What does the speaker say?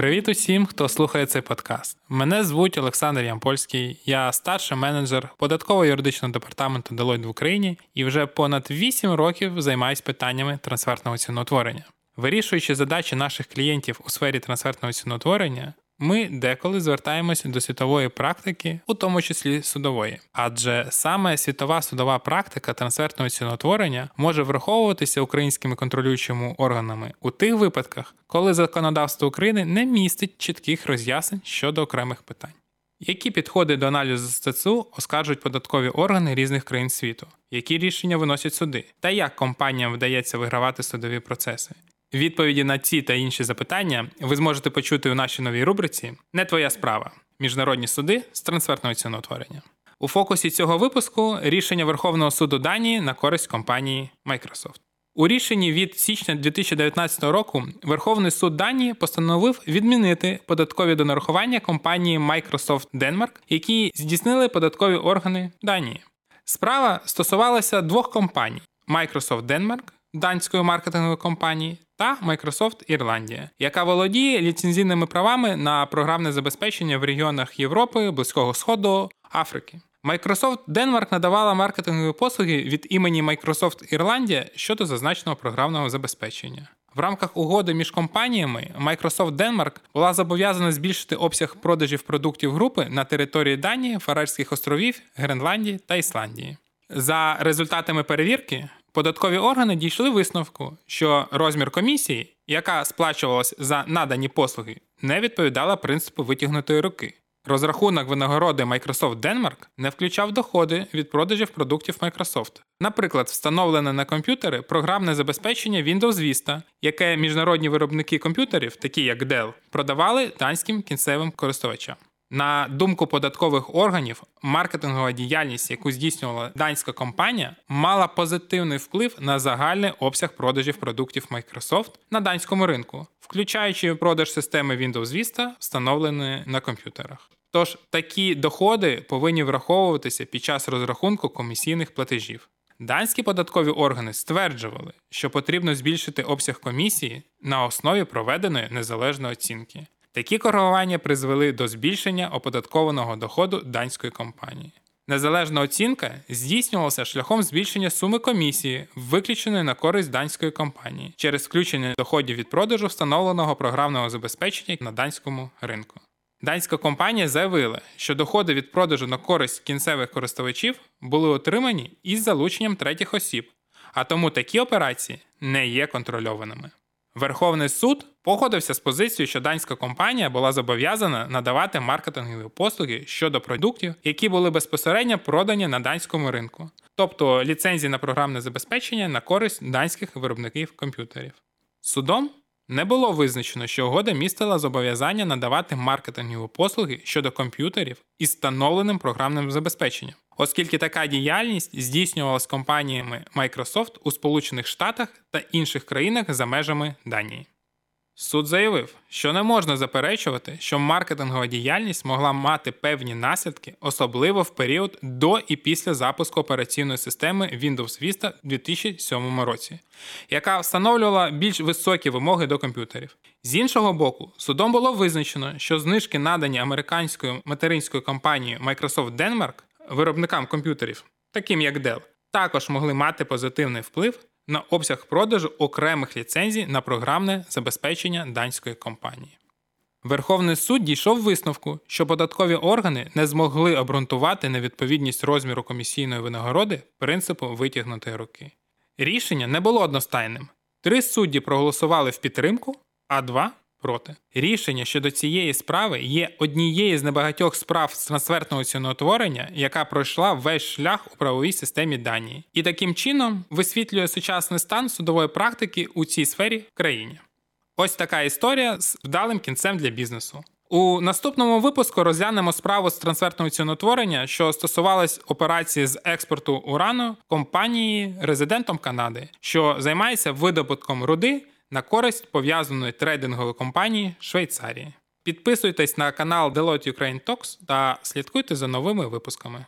Привіт усім, хто слухає цей подкаст. Мене звуть Олександр Ямпольський, я старший менеджер податково-юридичного департаменту Deloitte в Україні і вже понад 8 років займаюся питаннями трансфертного ціноутворення. Вирішуючи задачі наших клієнтів у сфері трансфертного ціноутворення, ми деколи звертаємося до світової практики, у тому числі судової, адже саме світова судова практика трансфертного ціноутворення може враховуватися українськими контролюючими органами у тих випадках, коли законодавство України не містить чітких роз'яснень щодо окремих питань. Які підходи до аналізу СТЦУ оскаржують податкові органи різних країн світу, які рішення виносять суди, та як компаніям вдається вигравати судові процеси? Відповіді на ці та інші запитання ви зможете почути у нашій новій рубриці Не твоя справа міжнародні суди з трансфертного ціноутворення. У фокусі цього випуску рішення Верховного суду Данії на користь компанії Microsoft. У рішенні від січня 2019 року Верховний суд Данії постановив відмінити податкові донарахування компанії Microsoft Denmark, які здійснили податкові органи Данії. Справа стосувалася двох компаній: Microsoft Denmark, данської маркетингової компанії, та Microsoft Ірландія, яка володіє ліцензійними правами на програмне забезпечення в регіонах Європи, Близького Сходу, Африки. Microsoft Denmark надавала маркетингові послуги від імені Microsoft Ірландія щодо зазначеного програмного забезпечення. В рамках угоди між компаніями Microsoft Denmark була зобов'язана збільшити обсяг продажів продуктів групи на території Данії, Фарерських островів, Гренландії та Ісландії. За результатами перевірки, податкові органи дійшли висновку, що розмір комісії, яка сплачувалась за надані послуги, не відповідала принципу витягнутої руки. Розрахунок винагороди Microsoft Denmark не включав доходи від продажів продуктів Microsoft. Наприклад, встановлене на комп'ютери програмне забезпечення Windows Vista, яке міжнародні виробники комп'ютерів, такі як Dell, продавали данським кінцевим користувачам. На думку податкових органів, маркетингова діяльність, яку здійснювала данська компанія, мала позитивний вплив на загальний обсяг продажів продуктів Microsoft на данському ринку, включаючи продаж системи Windows Vista, встановленої на комп'ютерах. Тож такі доходи повинні враховуватися під час розрахунку комісійних платежів. Данські податкові органи стверджували, що потрібно збільшити обсяг комісії на основі проведеної незалежної оцінки. Такі коригування призвели до збільшення оподаткованого доходу данської компанії. Незалежна оцінка здійснювалася шляхом збільшення суми комісії, виключеної на користь данської компанії, через включення доходів від продажу встановленого програмного забезпечення на данському ринку. Данська компанія заявила, що доходи від продажу на користь кінцевих користувачів були отримані із залученням третіх осіб, а тому такі операції не є контрольованими. Верховний суд погодився з позицією, що данська компанія була зобов'язана надавати маркетингові послуги щодо продуктів, які були безпосередньо продані на данському ринку, тобто ліцензії на програмне забезпечення на користь данських виробників комп'ютерів. Судом не було визначено, що угода містила зобов'язання надавати маркетингові послуги щодо комп'ютерів із встановленим програмним забезпеченням, оскільки така діяльність здійснювалась компаніями Microsoft у Сполучених Штатах та інших країнах за межами Данії. Суд заявив, що не можна заперечувати, що маркетингова діяльність могла мати певні наслідки, особливо в період до і після запуску операційної системи Windows Vista у 2007 році, яка встановлювала більш високі вимоги до комп'ютерів. З іншого боку, судом було визначено, що знижки, надані американською материнською компанією Microsoft Denmark виробникам комп'ютерів, таким як Dell, також могли мати позитивний вплив на обсяг продажу окремих ліцензій на програмне забезпечення данської компанії. Верховний суд дійшов висновку, що податкові органи не змогли обґрунтувати невідповідність розміру комісійної винагороди принципу витягнутої руки. Рішення не було одностайним. Три судді проголосували в підтримку, а два проти. Рішення щодо цієї справи є однією з небагатьох справ з трансфертного ціноутворення, яка пройшла весь шлях у правовій системі Данії, і таким чином висвітлює сучасний стан судової практики у цій сфері в країні. Ось така історія з вдалим кінцем для бізнесу. У наступному випуску розглянемо справу з трансфертного ціноутворення, що стосувалась операції з експорту урану компанії резидентом Канади, що займається видобутком руди на користь пов'язаної трейдингової компанії Швейцарії. Підписуйтесь на канал Deloitte Ukraine Talks та слідкуйте за новими випусками.